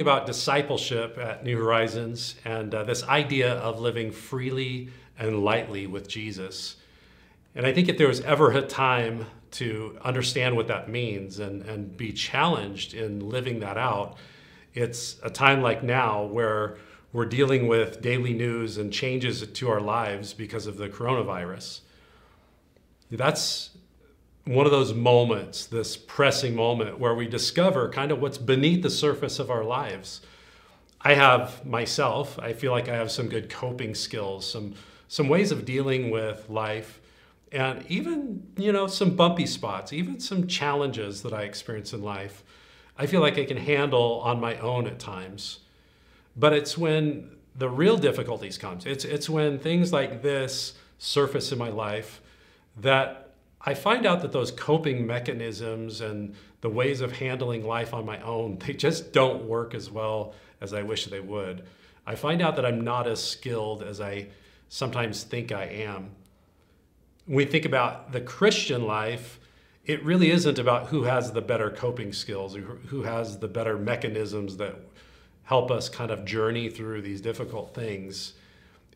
about discipleship at New Horizons and uh, this idea of living freely and lightly with Jesus. And I think if there was ever a time to understand what that means and, and be challenged in living that out, it's a time like now where we're dealing with daily news and changes to our lives because of the coronavirus. That's one of those moments, this pressing moment where we discover kind of what's beneath the surface of our lives. I have myself, I feel like I have some good coping skills, some some ways of dealing with life and even, you know, some bumpy spots, even some challenges that I experience in life. I feel like I can handle on my own at times. But it's when the real difficulties comes. It's it's when things like this surface in my life that I find out that those coping mechanisms and the ways of handling life on my own, they just don't work as well as I wish they would. I find out that I'm not as skilled as I sometimes think I am. When we think about the Christian life, it really isn't about who has the better coping skills who has the better mechanisms that help us kind of journey through these difficult things.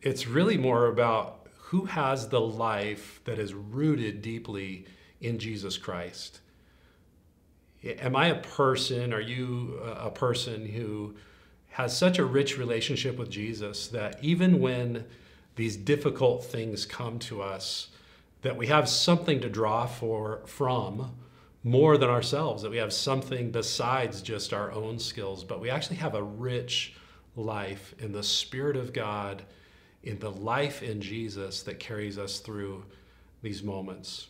It's really more about who has the life that is rooted deeply in Jesus Christ? Am I a person, are you a person who has such a rich relationship with Jesus that even when these difficult things come to us, that we have something to draw for from more than ourselves, that we have something besides just our own skills, but we actually have a rich life in the Spirit of God in the life in Jesus that carries us through these moments.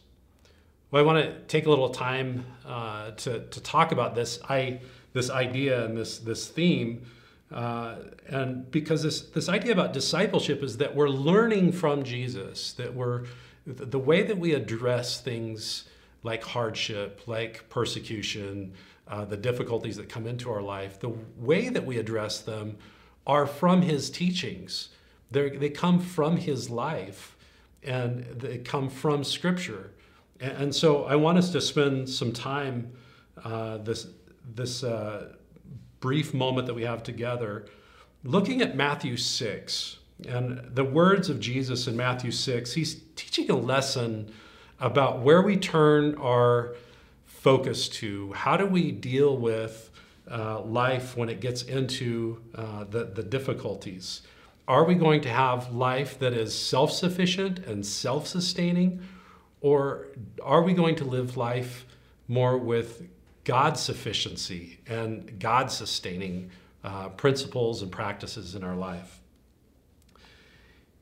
Well, I want to take a little time uh, to, to talk about this, I, this idea and this, this theme. Uh, and because this, this idea about discipleship is that we're learning from Jesus, that we're the way that we address things like hardship, like persecution, uh, the difficulties that come into our life, the way that we address them are from his teachings. They're, they come from his life and they come from scripture. And, and so I want us to spend some time, uh, this, this uh, brief moment that we have together, looking at Matthew 6 and the words of Jesus in Matthew 6. He's teaching a lesson about where we turn our focus to. How do we deal with uh, life when it gets into uh, the, the difficulties? Are we going to have life that is self sufficient and self sustaining? Or are we going to live life more with God's sufficiency and God sustaining uh, principles and practices in our life?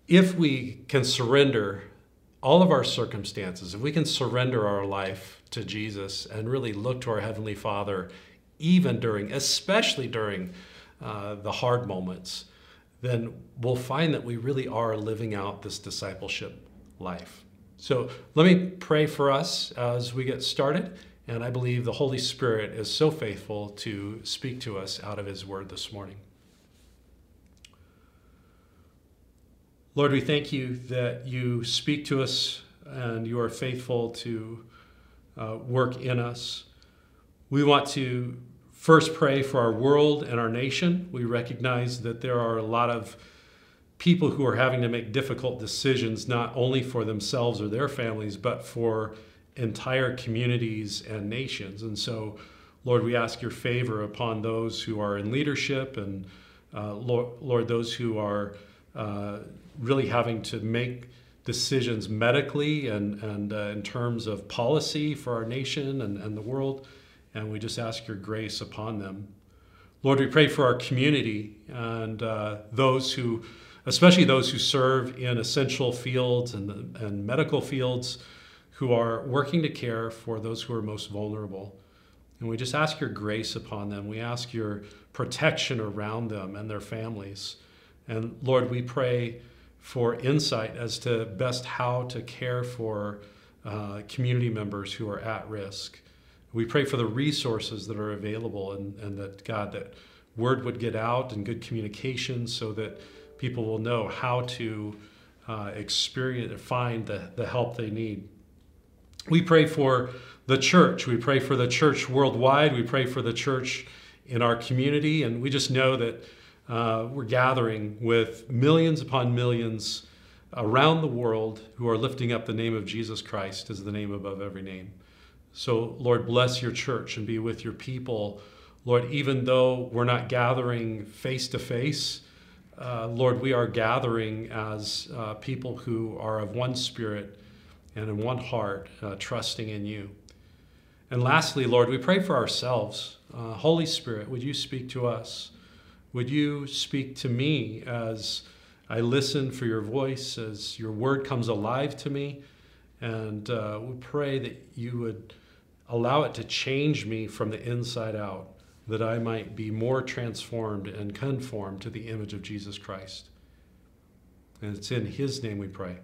If we can surrender all of our circumstances, if we can surrender our life to Jesus and really look to our Heavenly Father, even during, especially during uh, the hard moments, then we'll find that we really are living out this discipleship life. So let me pray for us as we get started. And I believe the Holy Spirit is so faithful to speak to us out of His Word this morning. Lord, we thank you that you speak to us and you are faithful to uh, work in us. We want to first pray for our world and our nation. We recognize that there are a lot of people who are having to make difficult decisions, not only for themselves or their families, but for entire communities and nations. And so, Lord, we ask your favor upon those who are in leadership and, uh, Lord, Lord, those who are uh, really having to make decisions medically and, and uh, in terms of policy for our nation and, and the world and we just ask your grace upon them. Lord, we pray for our community and uh, those who, especially those who serve in essential fields and, and medical fields, who are working to care for those who are most vulnerable. And we just ask your grace upon them. We ask your protection around them and their families. And Lord, we pray for insight as to best how to care for uh, community members who are at risk. We pray for the resources that are available and, and that, God, that word would get out and good communication so that people will know how to uh, experience and find the, the help they need. We pray for the church. We pray for the church worldwide. We pray for the church in our community. And we just know that uh, we're gathering with millions upon millions around the world who are lifting up the name of Jesus Christ as the name above every name. So, Lord, bless your church and be with your people. Lord, even though we're not gathering face to face, Lord, we are gathering as uh, people who are of one spirit and in one heart, uh, trusting in you. And lastly, Lord, we pray for ourselves. Uh, Holy Spirit, would you speak to us? Would you speak to me as I listen for your voice, as your word comes alive to me? And uh, we pray that you would allow it to change me from the inside out, that I might be more transformed and conformed to the image of Jesus Christ. And it's in his name we pray.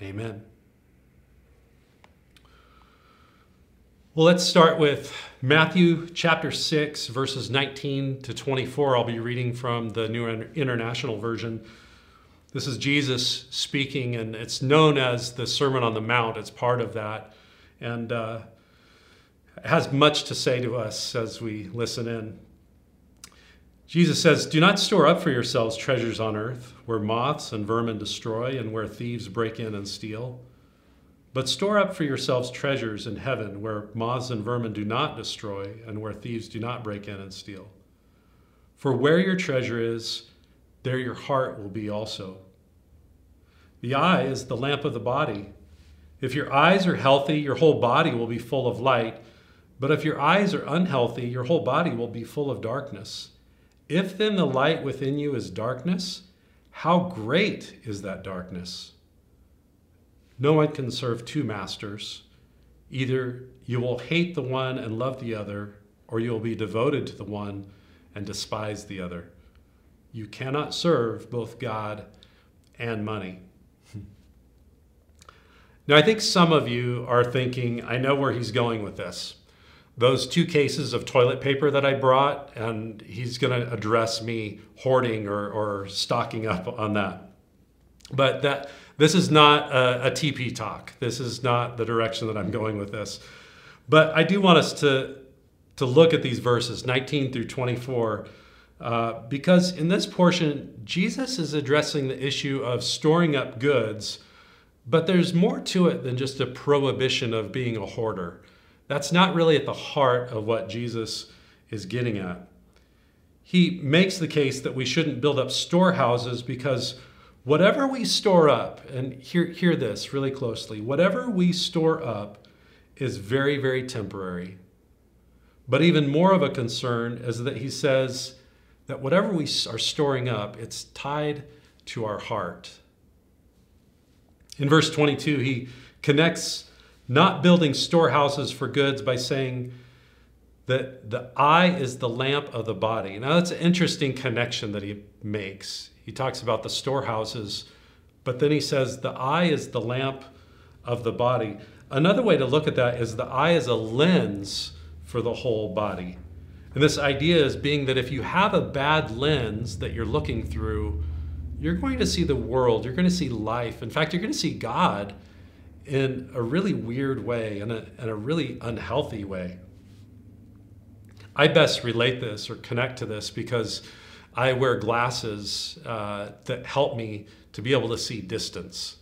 Amen. Well, let's start with Matthew chapter 6, verses 19 to 24. I'll be reading from the New International Version. This is Jesus speaking, and it's known as the Sermon on the Mount. It's part of that. And uh, has much to say to us as we listen in. Jesus says, Do not store up for yourselves treasures on earth, where moths and vermin destroy, and where thieves break in and steal but store up for yourselves treasures in heaven where moths and vermin do not destroy and where thieves do not break in and steal. For where your treasure is, there your heart will be also. The eye is the lamp of the body. If your eyes are healthy, your whole body will be full of light. But if your eyes are unhealthy, your whole body will be full of darkness. If then the light within you is darkness, how great is that darkness? No one can serve two masters. Either you will hate the one and love the other, or you will be devoted to the one and despise the other. You cannot serve both God and money. now, I think some of you are thinking, I know where he's going with this. Those two cases of toilet paper that I brought, and he's going to address me hoarding or, or stocking up on that. But that this is not a, a TP talk. This is not the direction that I'm going with this. But I do want us to, to look at these verses, 19 through 24, uh, because in this portion, Jesus is addressing the issue of storing up goods, but there's more to it than just a prohibition of being a hoarder. That's not really at the heart of what Jesus is getting at. He makes the case that we shouldn't build up storehouses because Whatever we store up, and hear, hear this really closely whatever we store up is very, very temporary. But even more of a concern is that he says that whatever we are storing up, it's tied to our heart. In verse 22, he connects not building storehouses for goods by saying that the eye is the lamp of the body. Now, that's an interesting connection that he makes. He talks about the storehouses, but then he says the eye is the lamp of the body. Another way to look at that is the eye is a lens for the whole body. And this idea is being that if you have a bad lens that you're looking through, you're going to see the world, you're going to see life. In fact, you're going to see God in a really weird way, in a, in a really unhealthy way. I best relate this or connect to this because I wear glasses uh, that help me to be able to see distance.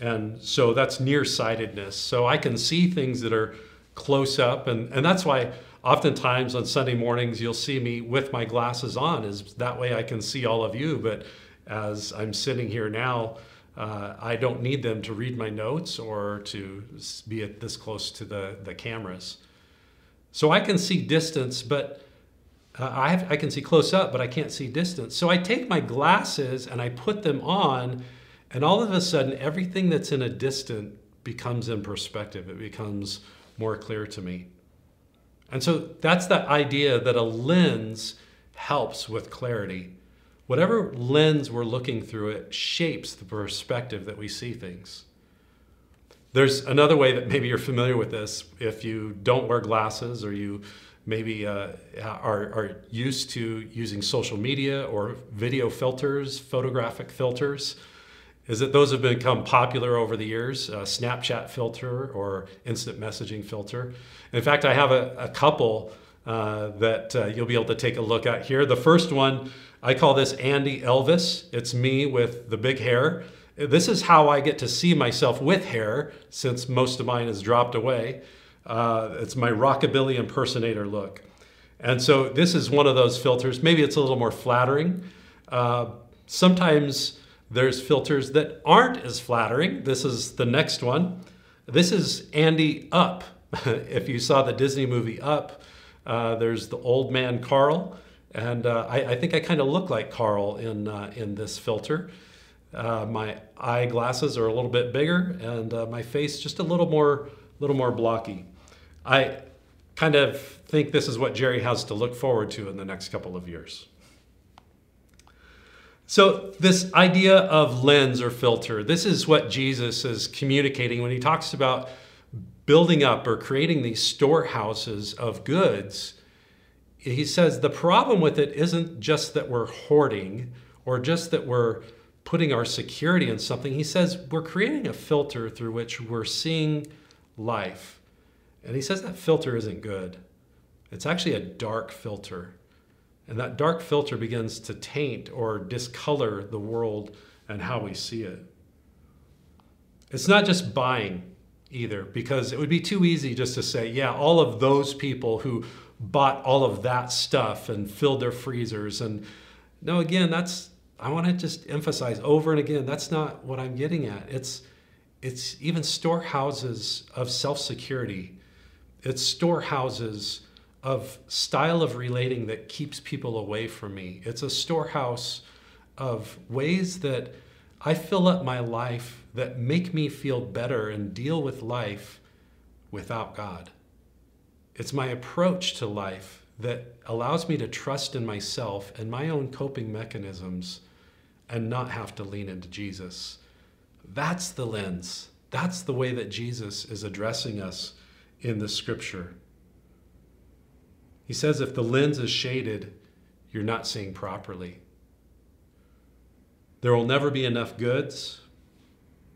And so that's nearsightedness. So I can see things that are close up. And, and that's why oftentimes on Sunday mornings you'll see me with my glasses on, is that way I can see all of you. But as I'm sitting here now, uh, I don't need them to read my notes or to be at this close to the, the cameras. So I can see distance, but uh, I, have, I can see close up, but I can't see distance. So I take my glasses and I put them on, and all of a sudden, everything that's in a distance becomes in perspective. It becomes more clear to me. And so that's that idea that a lens helps with clarity. Whatever lens we're looking through, it shapes the perspective that we see things. There's another way that maybe you're familiar with this. If you don't wear glasses or you maybe uh, are, are used to using social media or video filters, photographic filters, is that those have become popular over the years, uh, Snapchat filter or instant messaging filter. In fact, I have a, a couple uh, that uh, you'll be able to take a look at here. The first one, I call this Andy Elvis. It's me with the big hair. This is how I get to see myself with hair, since most of mine has dropped away. Uh, it's my rockabilly impersonator look. And so this is one of those filters. Maybe it's a little more flattering. Uh, sometimes there's filters that aren't as flattering. This is the next one. This is Andy Up. if you saw the Disney movie Up, uh, there's the old man Carl, and uh, I, I, think I kind of look like Carl in uh, in this filter. Uh, my eyeglasses are a little bit bigger, and uh, my face just a little more little more blocky. I kind of think this is what Jerry has to look forward to in the next couple of years. So, this idea of lens or filter, this is what Jesus is communicating when he talks about building up or creating these storehouses of goods. He says the problem with it isn't just that we're hoarding or just that we're putting our security in something. He says we're creating a filter through which we're seeing life. And he says that filter isn't good. It's actually a dark filter. And that dark filter begins to taint or discolor the world and how we see it. It's not just buying either, because it would be too easy just to say, yeah, all of those people who bought all of that stuff and filled their freezers. And no, again, that's, I want to just emphasize over and again, that's not what I'm getting at. It's, it's even storehouses of self security, it's storehouses of style of relating that keeps people away from me. It's a storehouse of ways that I fill up my life that make me feel better and deal with life without God. It's my approach to life that allows me to trust in myself and my own coping mechanisms and not have to lean into Jesus. That's the lens. That's the way that Jesus is addressing us in the scripture. He says if the lens is shaded, you're not seeing properly. There will never be enough goods,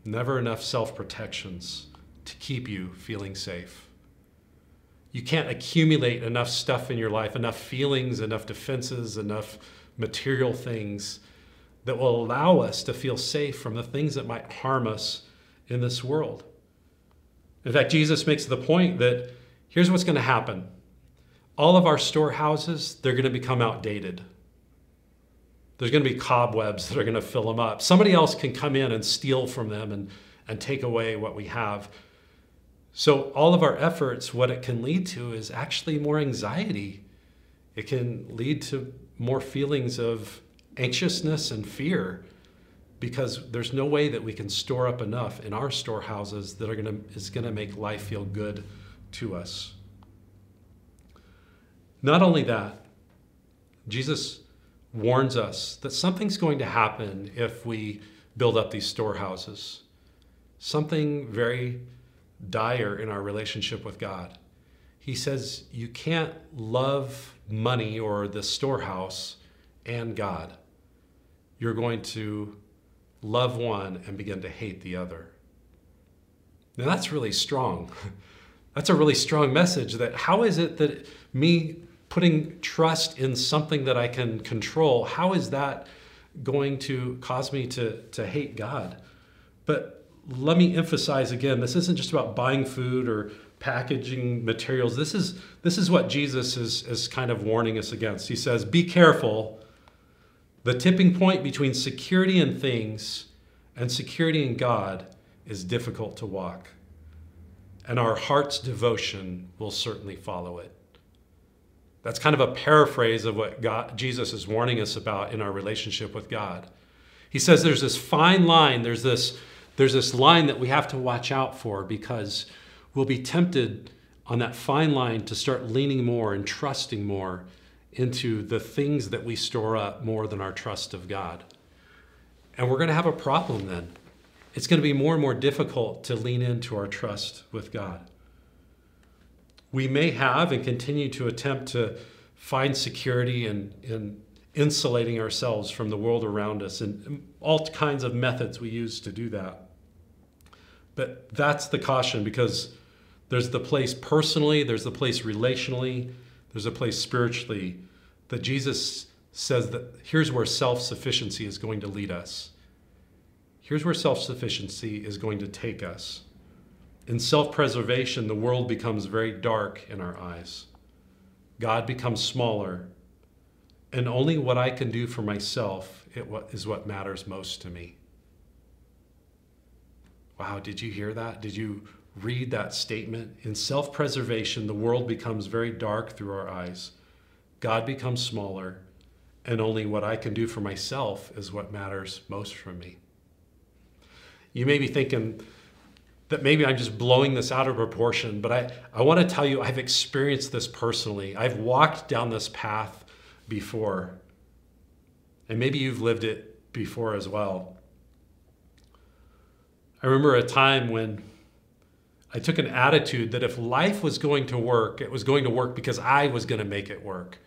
never enough self protections to keep you feeling safe. You can't accumulate enough stuff in your life, enough feelings, enough defenses, enough material things that will allow us to feel safe from the things that might harm us in this world. In fact, Jesus makes the point that here's what's going to happen all of our storehouses, they're going to become outdated. There's going to be cobwebs that are going to fill them up. Somebody else can come in and steal from them and, and take away what we have. So, all of our efforts, what it can lead to is actually more anxiety. It can lead to more feelings of anxiousness and fear because there's no way that we can store up enough in our storehouses that are to, is going to make life feel good to us. Not only that, Jesus warns us that something's going to happen if we build up these storehouses. Something very dire in our relationship with God. He says you can't love money or the storehouse and God. You're going to love one and begin to hate the other. Now that's really strong. That's a really strong message that how is it that me putting trust in something that I can control, how is that going to cause me to, to hate God? But let me emphasize again this isn't just about buying food or packaging materials. This is, this is what Jesus is, is kind of warning us against. He says, Be careful. The tipping point between security in things and security in God is difficult to walk. And our heart's devotion will certainly follow it. That's kind of a paraphrase of what God, Jesus is warning us about in our relationship with God. He says there's this fine line, there's this, there's this line that we have to watch out for because we'll be tempted on that fine line to start leaning more and trusting more into the things that we store up more than our trust of God. And we're going to have a problem then. It's going to be more and more difficult to lean into our trust with God we may have and continue to attempt to find security in, in insulating ourselves from the world around us and all kinds of methods we use to do that. But that's the caution because there's the place personally, there's the place relationally, there's a place spiritually that Jesus says that here's where self sufficiency is going to lead us. Here's where self sufficiency is going to take us. In self preservation, the world becomes very dark in our eyes. God becomes smaller, and only what I can do for myself is what matters most to me. Wow, did you hear that? Did you read that statement? In self preservation, the world becomes very dark through our eyes. God becomes smaller, and only what I can do for myself is what matters most for me. You may be thinking that maybe I'm just blowing this out of proportion, but I, I want to tell you I've experienced this personally. I've walked down this path before, and maybe you've lived it before as well. I remember a time when I took an attitude that if life was going to work, it was going to work because I was going to make it work.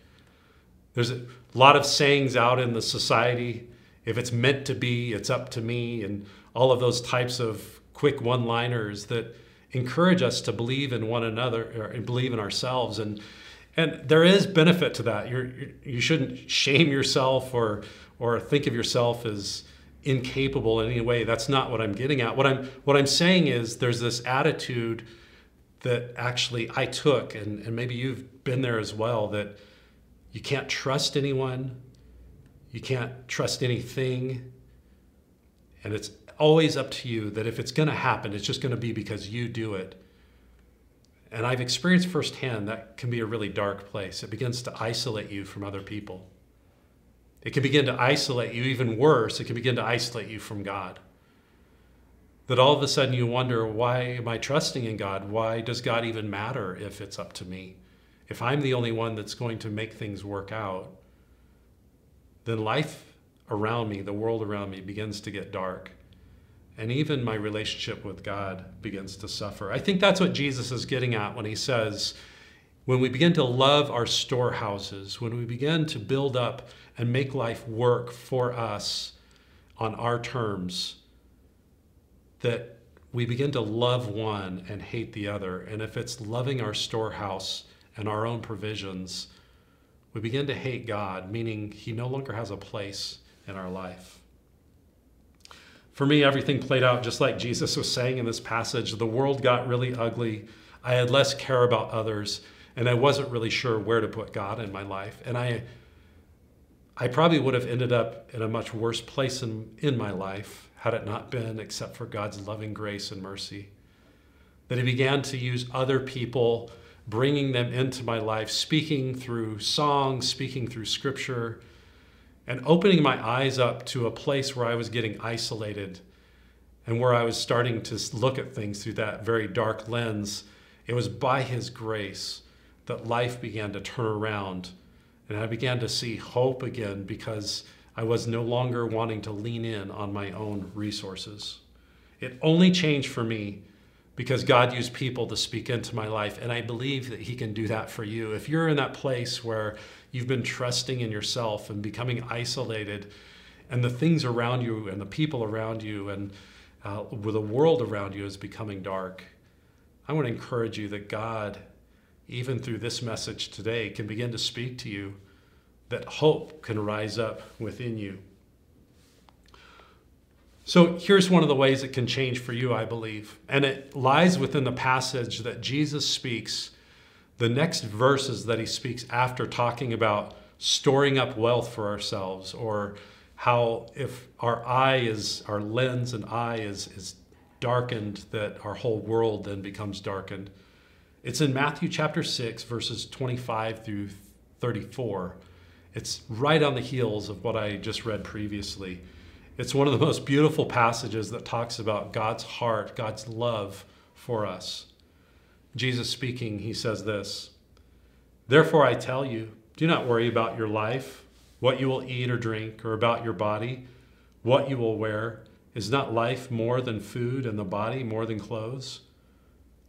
There's a lot of sayings out in the society if it's meant to be, it's up to me, and all of those types of quick one liners that encourage us to believe in one another and believe in ourselves. And, and there is benefit to that. You're, you shouldn't shame yourself or, or think of yourself as incapable in any way. That's not what I'm getting at. What I'm what I'm saying is there's this attitude that actually I took, and, and maybe you've been there as well, that you can't trust anyone, you can't trust anything, and it's always up to you that if it's going to happen, it's just going to be because you do it. And I've experienced firsthand that can be a really dark place. It begins to isolate you from other people. It can begin to isolate you, even worse, it can begin to isolate you from God. That all of a sudden you wonder, why am I trusting in God? Why does God even matter if it's up to me? If I'm the only one that's going to make things work out, then life around me, the world around me, begins to get dark. And even my relationship with God begins to suffer. I think that's what Jesus is getting at when he says, when we begin to love our storehouses, when we begin to build up and make life work for us on our terms, that we begin to love one and hate the other. And if it's loving our storehouse and our own provisions, we begin to hate God, meaning He no longer has a place in our life. For me, everything played out just like Jesus was saying in this passage. The world got really ugly. I had less care about others and I wasn't really sure where to put God in my life. And I, I probably would have ended up in a much worse place in, in my life had it not been except for God's loving grace and mercy. That He began to use other people, bringing them into my life, speaking through songs, speaking through scripture, and opening my eyes up to a place where I was getting isolated and where I was starting to look at things through that very dark lens. It was by His grace that life began to turn around and I began to see hope again because I was no longer wanting to lean in on my own resources. It only changed for me because God used people to speak into my life. And I believe that He can do that for you. If you're in that place where you've been trusting in yourself and becoming isolated, and the things around you and the people around you and uh, the world around you is becoming dark, I want to encourage you that God even through this message today, can begin to speak to you that hope can rise up within you. So here's one of the ways it can change for you, I believe. And it lies within the passage that Jesus speaks, the next verses that he speaks after talking about storing up wealth for ourselves, or how if our eye is, our lens and eye is, is darkened, that our whole world then becomes darkened. It's in Matthew chapter 6, verses 25 through 34. It's right on the heels of what I just read previously. It's one of the most beautiful passages that talks about God's heart, God's love for us. Jesus speaking, he says this Therefore I tell you, do not worry about your life, what you will eat or drink, or about your body, what you will wear. Is not life more than food and the body more than clothes?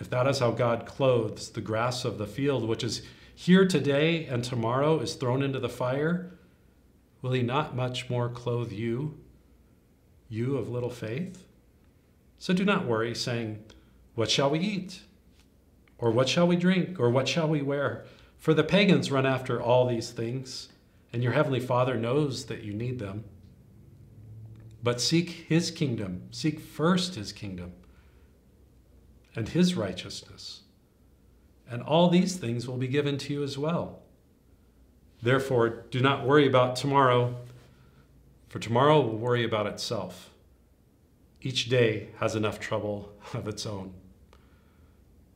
If that is how God clothes the grass of the field, which is here today and tomorrow is thrown into the fire, will he not much more clothe you, you of little faith? So do not worry, saying, What shall we eat? Or what shall we drink? Or what shall we wear? For the pagans run after all these things, and your heavenly Father knows that you need them. But seek his kingdom, seek first his kingdom and his righteousness, and all these things will be given to you as well. Therefore, do not worry about tomorrow, for tomorrow will worry about itself. Each day has enough trouble of its own.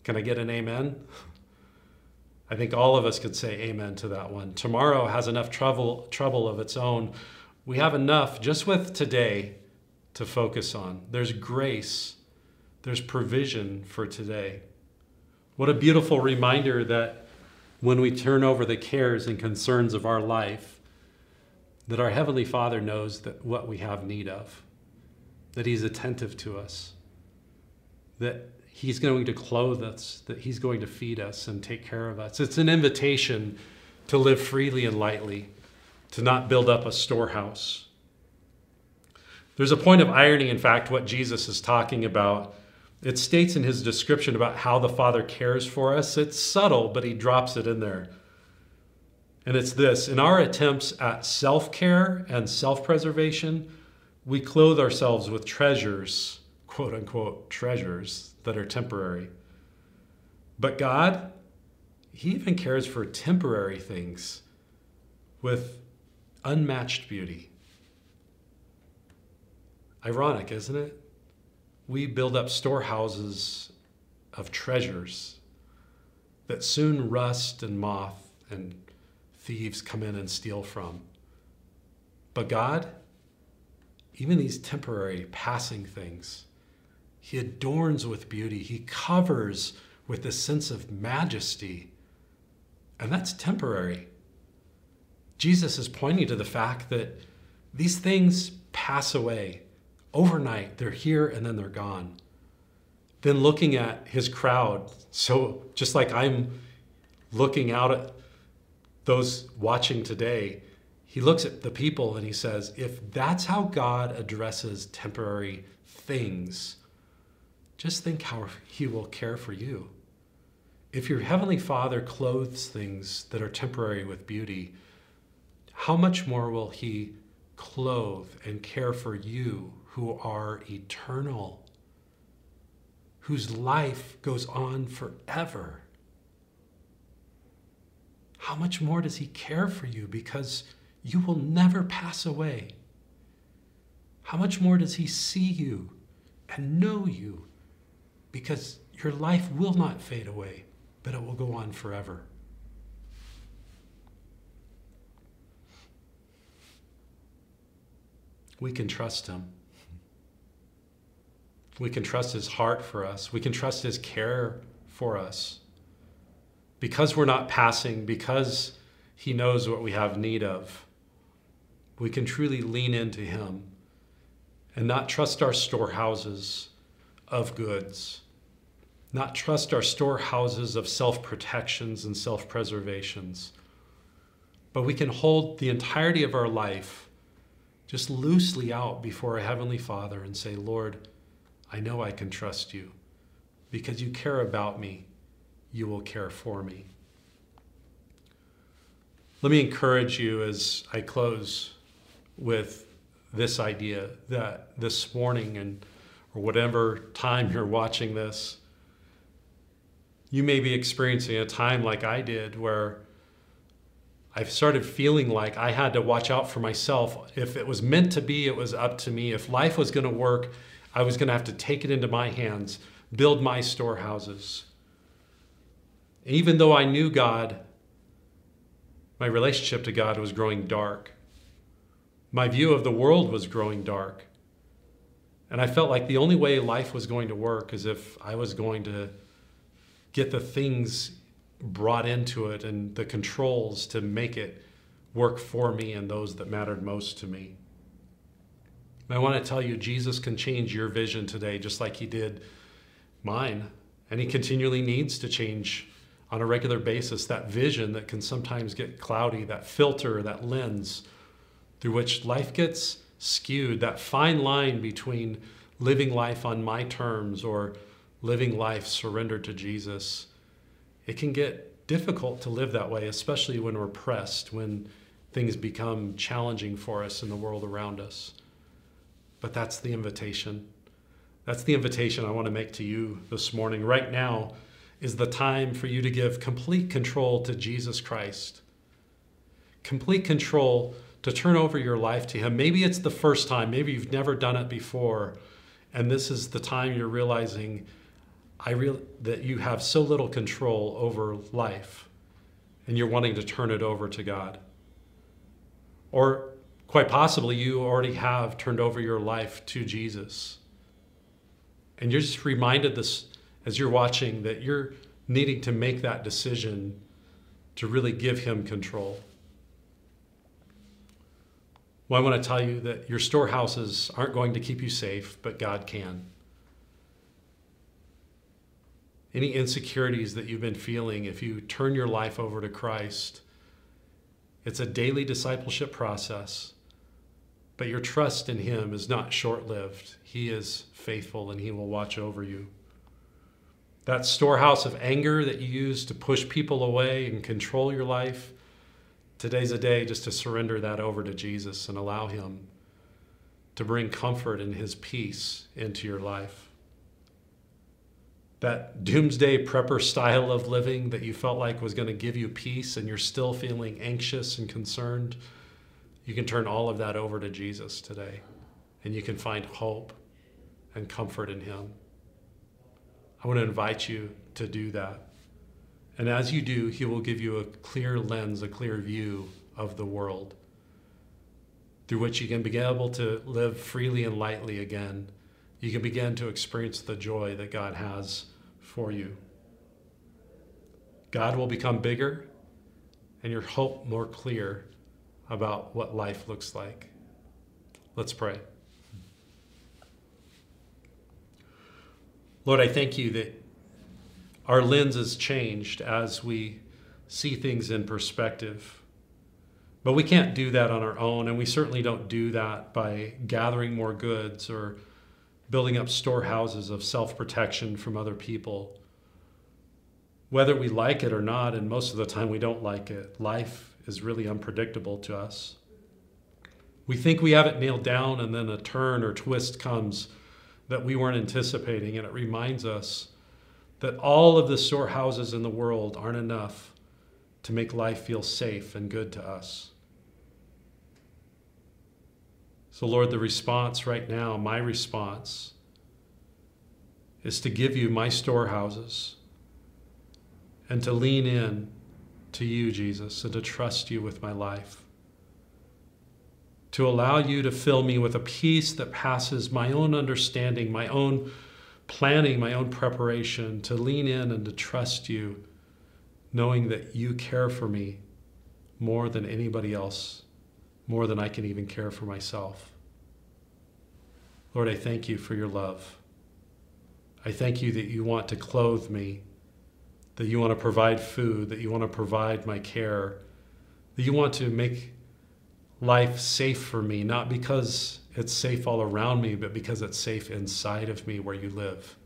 Can I get an amen? I think all of us could say amen to that one. Tomorrow has enough trouble, trouble of its own. We have enough just with today to focus on. There's grace, there's provision for today. What a beautiful reminder that when we turn over the cares and concerns of our life, that our Heavenly Father knows that what we have need of, that He's attentive to us, that He's going to clothe us, that He's going to feed us and take care of us. It's an invitation to live freely and lightly, to not build up a storehouse. There's a point of irony, in fact, what Jesus is talking about. It states in his description about how the Father cares for us. It's subtle, but he drops it in there. And it's this in our attempts at self care and self preservation, we clothe ourselves with treasures, quote unquote, treasures that are temporary. But God, He even cares for temporary things with unmatched beauty. Ironic, isn't it? We build up storehouses of treasures that soon rust and moth and thieves come in and steal from. But God, even these temporary passing things, he adorns with beauty. He covers with a sense of majesty. And that's temporary. Jesus is pointing to the fact that these things pass away overnight. They're here and then they're gone. Then looking at his crowd, so just like I'm looking out at those watching today, he looks at the people and he says, if that's how God addresses temporary things, just think how He will care for you. If your Heavenly Father clothes things that are temporary with beauty, how much more will He clothe and care for you who are eternal, whose life goes on forever? How much more does He care for you because you will never pass away? How much more does He see you and know you because your life will not fade away, but it will go on forever. We can trust Him. We can trust His heart for us. We can trust His care for us. Because we're not passing, because He knows what we have need of, we can truly lean into Him and not trust our storehouses of goods not trust our storehouses of self protections and self preservations, but we can hold the entirety of our life just loosely out before our Heavenly Father and say, Lord, I know I can trust you because you care about me, you will care for me. Let me encourage you as I close with this idea that this morning and or whatever time you're watching this, you may be experiencing a time like I did where I've started feeling like I had to watch out for myself. If it was meant to be, it was up to me. If life was going to work, I was going to have to take it into my hands, build my storehouses. Even though I knew God, my relationship to God was growing dark. My view of the world was growing dark. And I felt like the only way life was going to work is if I was going to get the things brought into it and the controls to make it work for me and those that mattered most to me. I want to tell you, Jesus can change your vision today just like he did mine. And he continually needs to change on a regular basis that vision that can sometimes get cloudy, that filter, that lens through which life gets skewed, that fine line between living life on my terms or living life surrendered to Jesus. It can get difficult to live that way, especially when we're pressed, when things become challenging for us in the world around us. But that's the invitation. That's the invitation I want to make to you this morning. Right now is the time for you to give complete control to Jesus Christ. Complete control to turn over your life to Him. Maybe it's the first time, maybe you've never done it before, and this is the time you're realizing I that you have so little control over life and you're wanting to turn it over to God. Or quite possibly, you already have turned over your life to Jesus. And you're just reminded this as you're watching that you're needing to make that decision to really give Him control. Well, I want to tell you that your storehouses aren't going to keep you safe, but God can. Any insecurities that you've been feeling, if you turn your life over to Christ, it's a daily discipleship process, but your trust in Him is not short lived. He is faithful and He will watch over you. That storehouse of anger that you use to push people away and control your life, Today's a day just to surrender that over to Jesus and allow Him to bring comfort and His peace into your life. That doomsday prepper style of living that you felt like was going to give you peace and you're still feeling anxious and concerned, you can turn all of that over to Jesus today and you can find hope and comfort in Him. I want to invite you to do that. And as you do, He will give you a clear lens, a clear view of the world through which you can be able to live freely and lightly again. You can begin to experience the joy that God has for you. God will become bigger and your hope more clear about what life looks like. Let's pray. Lord, I thank you that our lens is changed as we see things in perspective. But we can't do that on our own, and we certainly don't do that by gathering more goods or building up storehouses of self protection from other people. Whether we like it or not, and most of the time we don't like it, life is really unpredictable to us. We think we have it nailed down, and then a turn or twist comes that we weren't anticipating, and it reminds us that all of the storehouses in the world aren't enough to make life feel safe and good to us. So, Lord, the response right now, my response, is to give you my storehouses and to lean in to you, Jesus, and to trust you with my life. To allow you to fill me with a peace that passes my own understanding, my own planning my own preparation to lean in and to trust you, knowing that you care for me more than anybody else, more than I can even care for myself. Lord, I thank you for your love. I thank you that you want to clothe me, that you want to provide food, that you want to provide my care, that you want to make life safe for me, not because it's safe all around me, but because it's safe inside of me where you live.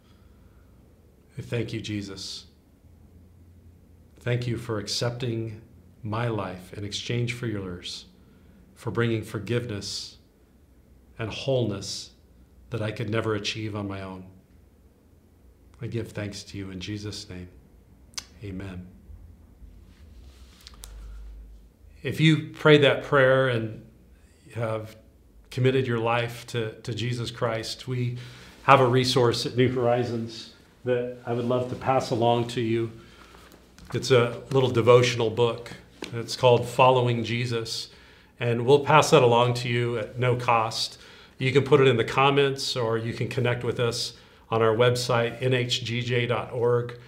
I thank you, Jesus. Thank you for accepting my life in exchange for yours, for bringing forgiveness and wholeness that I could never achieve on my own. I give thanks to you in Jesus' name. Amen. If you pray that prayer and have committed your life to, to Jesus Christ, we have a resource at New Horizons that I would love to pass along to you. It's a little devotional book. It's called Following Jesus. And we'll pass that along to you at no cost. You can put it in the comments or you can connect with us on our website, nhgj.org.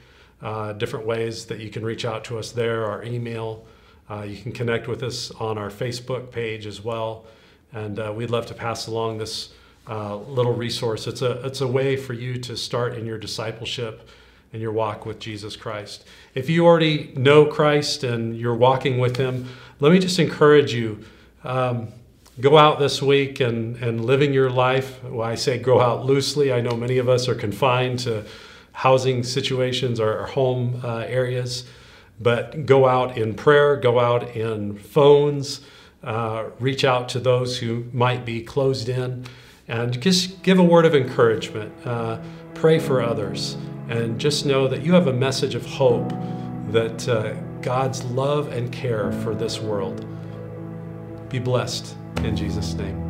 uh, different ways that you can reach out to us there, our email. Uh, you can connect with us on our Facebook page as well. And uh, we'd love to pass along this uh, little resource. It's a, it's a way for you to start in your discipleship and your walk with Jesus Christ. If you already know Christ and you're walking with Him, let me just encourage you. Um, go out this week and, and living your life. Well, I say go out loosely. I know many of us are confined to housing situations or, home uh, areas, but go out in prayer, go out in phones, uh, reach out to those who might be closed in, and just give a word of encouragement. Uh, pray for others, and just know that you have a message of hope that uh, God's love and care for this world. Be blessed in Jesus' name.